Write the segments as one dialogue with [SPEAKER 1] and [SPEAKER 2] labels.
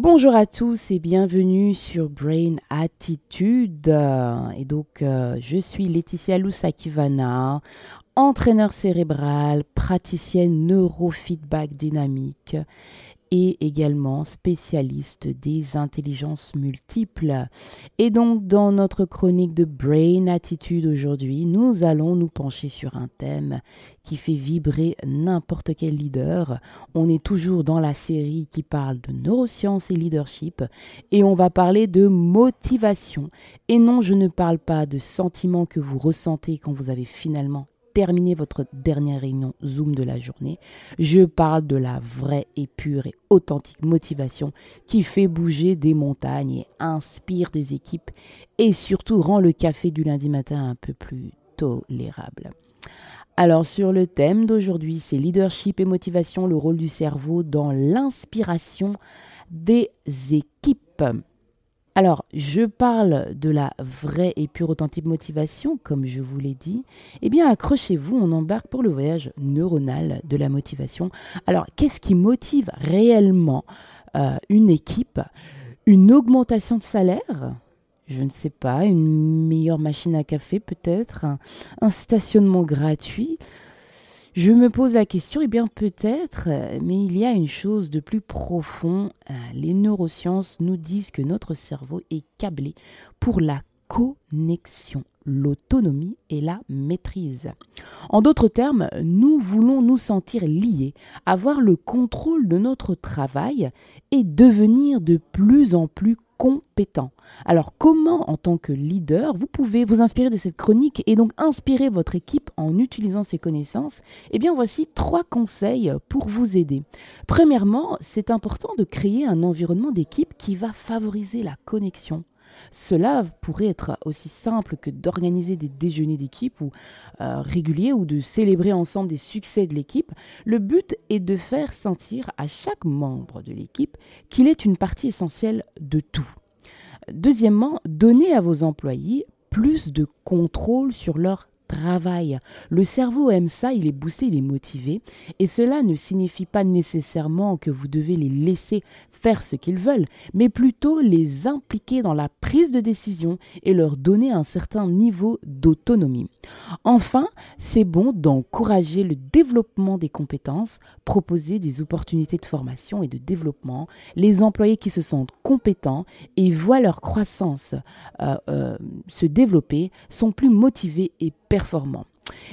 [SPEAKER 1] Bonjour à tous et bienvenue sur Brain Attitude. Et donc, euh, je suis Laetitia Lusakivana, entraîneur cérébral, praticienne neurofeedback dynamique et également spécialiste des intelligences multiples. Et donc dans notre chronique de Brain Attitude aujourd'hui, nous allons nous pencher sur un thème qui fait vibrer n'importe quel leader. On est toujours dans la série qui parle de neurosciences et leadership et on va parler de motivation. Et non, je ne parle pas de sentiments que vous ressentez quand vous avez finalement terminer votre dernière réunion Zoom de la journée, je parle de la vraie et pure et authentique motivation qui fait bouger des montagnes et inspire des équipes et surtout rend le café du lundi matin un peu plus tolérable. Alors sur le thème d'aujourd'hui, c'est leadership et motivation, le rôle du cerveau dans l'inspiration des équipes. Alors, je parle de la vraie et pure authentique motivation, comme je vous l'ai dit. Eh bien, accrochez-vous, on embarque pour le voyage neuronal de la motivation. Alors, qu'est-ce qui motive réellement euh, une équipe? Une augmentation de salaire? Je ne sais pas, une meilleure machine à café peut-être, un stationnement gratuit, je me pose la question, eh bien peut-être, mais il y a une chose de plus profond. Euh, les neurosciences nous disent que notre cerveau est câblé pour la connexion, l'autonomie et la maîtrise. En d'autres termes, nous voulons nous sentir liés, avoir le contrôle de notre travail et devenir de plus en plus compétent. Alors comment en tant que leader vous pouvez vous inspirer de cette chronique et donc inspirer votre équipe en utilisant ces connaissances? Eh bien voici trois conseils pour vous aider. Premièrement, c'est important de créer un environnement d'équipe qui va favoriser la connexion. Cela pourrait être aussi simple que d'organiser des déjeuners d'équipe ou euh, réguliers ou de célébrer ensemble des succès de l'équipe. Le but est de faire sentir à chaque membre de l'équipe qu'il est une partie essentielle de tout. Deuxièmement, donner à vos employés plus de contrôle sur leur travail. Le cerveau aime ça, il est boosté, il est motivé. Et cela ne signifie pas nécessairement que vous devez les laisser faire ce qu'ils veulent, mais plutôt les impliquer dans la prise de décision et leur donner un certain niveau d'autonomie. Enfin, c'est bon d'encourager le développement des compétences, proposer des opportunités de formation et de développement. Les employés qui se sentent compétents et voient leur croissance euh, euh, se développer sont plus motivés et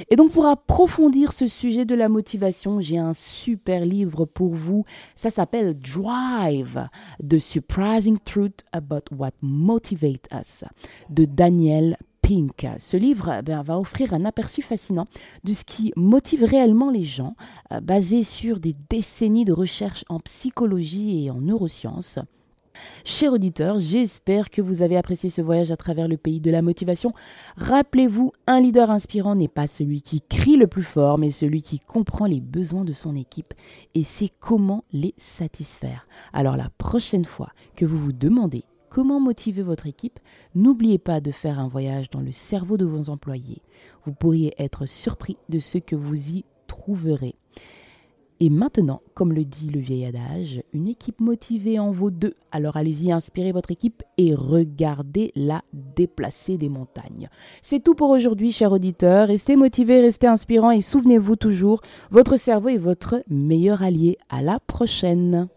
[SPEAKER 1] Et donc pour approfondir ce sujet de la motivation, j'ai un super livre pour vous. Ça s'appelle Drive, The Surprising Truth About What Motivates Us de Daniel Pink. Ce livre eh va offrir un aperçu fascinant de ce qui motive réellement les gens, euh, basé sur des décennies de recherche en psychologie et en neurosciences. Chers auditeurs, j'espère que vous avez apprécié ce voyage à travers le pays de la motivation. Rappelez-vous, un leader inspirant n'est pas celui qui crie le plus fort, mais celui qui comprend les besoins de son équipe et sait comment les satisfaire. Alors la prochaine fois que vous vous demandez comment motiver votre équipe, n'oubliez pas de faire un voyage dans le cerveau de vos employés. Vous pourriez être surpris de ce que vous y trouverez. Et maintenant, comme le dit le vieil adage, une équipe motivée en vaut deux. Alors allez-y, inspirez votre équipe et regardez-la déplacer des montagnes. C'est tout pour aujourd'hui, chers auditeurs. Restez motivés, restez inspirants et souvenez-vous toujours, votre cerveau est votre meilleur allié. À la prochaine.